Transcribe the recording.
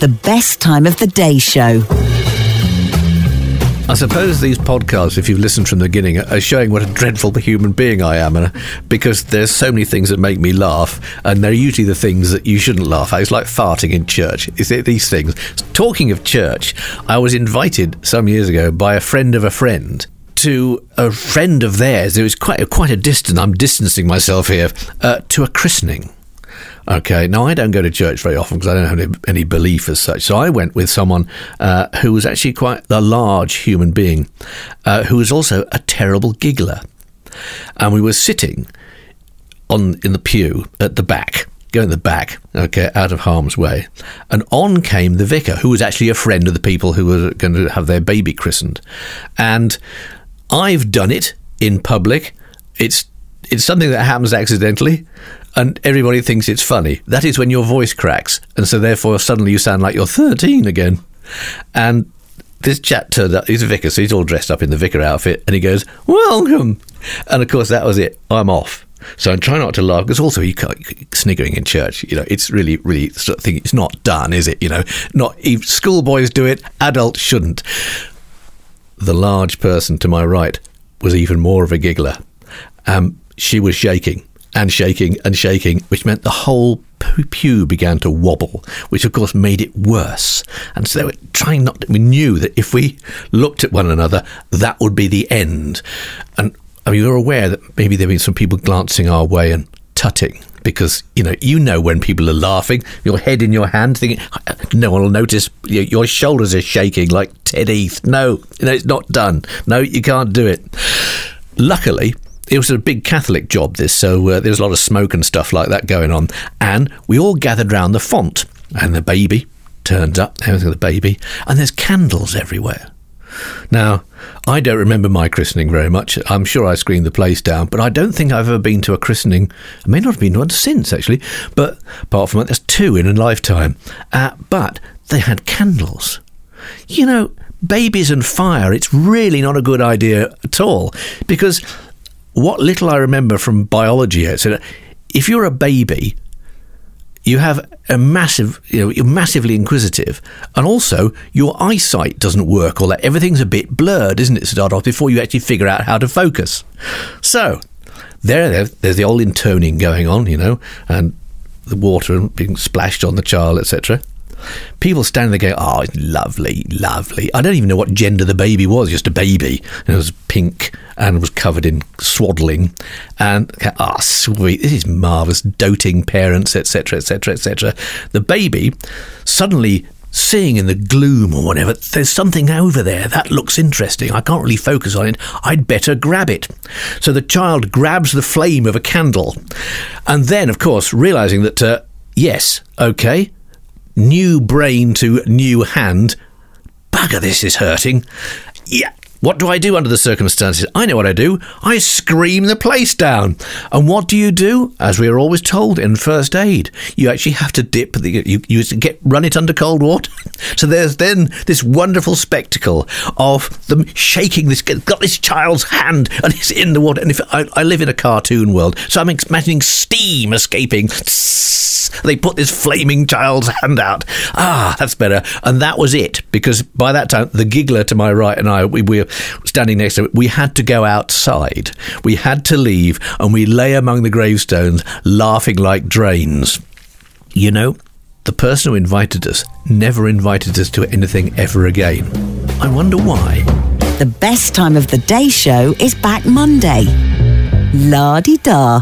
The best time of the day show. I suppose these podcasts, if you've listened from the beginning, are showing what a dreadful human being I am, and because there's so many things that make me laugh, and they're usually the things that you shouldn't laugh at. It's like farting in church. Is it these things? Talking of church, I was invited some years ago by a friend of a friend to a friend of theirs. It was quite quite a distance. I'm distancing myself here uh, to a christening. Okay, now I don't go to church very often because I don't have any, any, belief as such. So I went with someone uh, who was actually quite a large human being, uh, who was also a terrible giggler, and we were sitting on in the pew at the back. Go in the back, okay, out of harm's way. And on came the vicar, who was actually a friend of the people who were going to have their baby christened. And I've done it in public. It's it's something that happens accidentally and everybody thinks it's funny. That is when your voice cracks, and so therefore suddenly you sound like you're 13 again. And this chap turned up, he's a vicar, so he's all dressed up in the vicar outfit, and he goes, Welcome! And of course, that was it. I'm off. So I try not to laugh because also you can't sniggering in church. You know, it's really, really sort of thing. It's not done, is it? You know, not even schoolboys do it. Adults shouldn't. The large person to my right was even more of a giggler. Um, she was shaking and shaking and shaking, which meant the whole pew began to wobble, which of course made it worse. And so they were trying not. To, we knew that if we looked at one another, that would be the end. And I mean, we were aware that maybe there had been some people glancing our way and tutting. Because you know, you know when people are laughing, your head in your hand, thinking no one will notice. Your shoulders are shaking like Ted Heath. No, no, it's not done. No, you can't do it. Luckily, it was a big Catholic job, this, so uh, there was a lot of smoke and stuff like that going on. And we all gathered round the font, and the baby turns up, everything the baby, and there's candles everywhere. Now, I don't remember my christening very much. I'm sure I screamed the place down, but I don't think I've ever been to a christening. I may not have been to one since, actually, but apart from that, there's two in a lifetime. Uh, but they had candles. You know, babies and fire, it's really not a good idea at all because what little I remember from biology, said if you're a baby, you have a massive, you know, you're massively inquisitive, and also your eyesight doesn't work or that. Everything's a bit blurred, isn't it? To start off before you actually figure out how to focus. So there there's the old intoning going on, you know, and the water being splashed on the child, etc. People standing there going, "Oh, it's lovely, lovely." I don't even know what gender the baby was, just a baby. it was pink and was covered in swaddling. And ah, oh, sweet, this is marvelous. Doting parents, etc., etc., etc. The baby suddenly seeing in the gloom or whatever, there's something over there that looks interesting. I can't really focus on it. I'd better grab it. So the child grabs the flame of a candle, and then, of course, realizing that uh, yes, okay, new brain to new hand. Bugger, this is hurting. Yeah, what do I do under the circumstances? I know what I do. I scream the place down. And what do you do? As we are always told in first aid, you actually have to dip the you, you get run it under cold water. so there's then this wonderful spectacle of them shaking this got this child's hand and it's in the water. And if I, I live in a cartoon world, so I'm imagining steam escaping. They put this flaming child's hand out. Ah, that's better. And that was it because by that time the giggler to my right and I we were standing next to it, we had to go outside. We had to leave, and we lay among the gravestones laughing like drains. You know, the person who invited us never invited us to anything ever again. I wonder why. The best time of the day show is back Monday. La di da.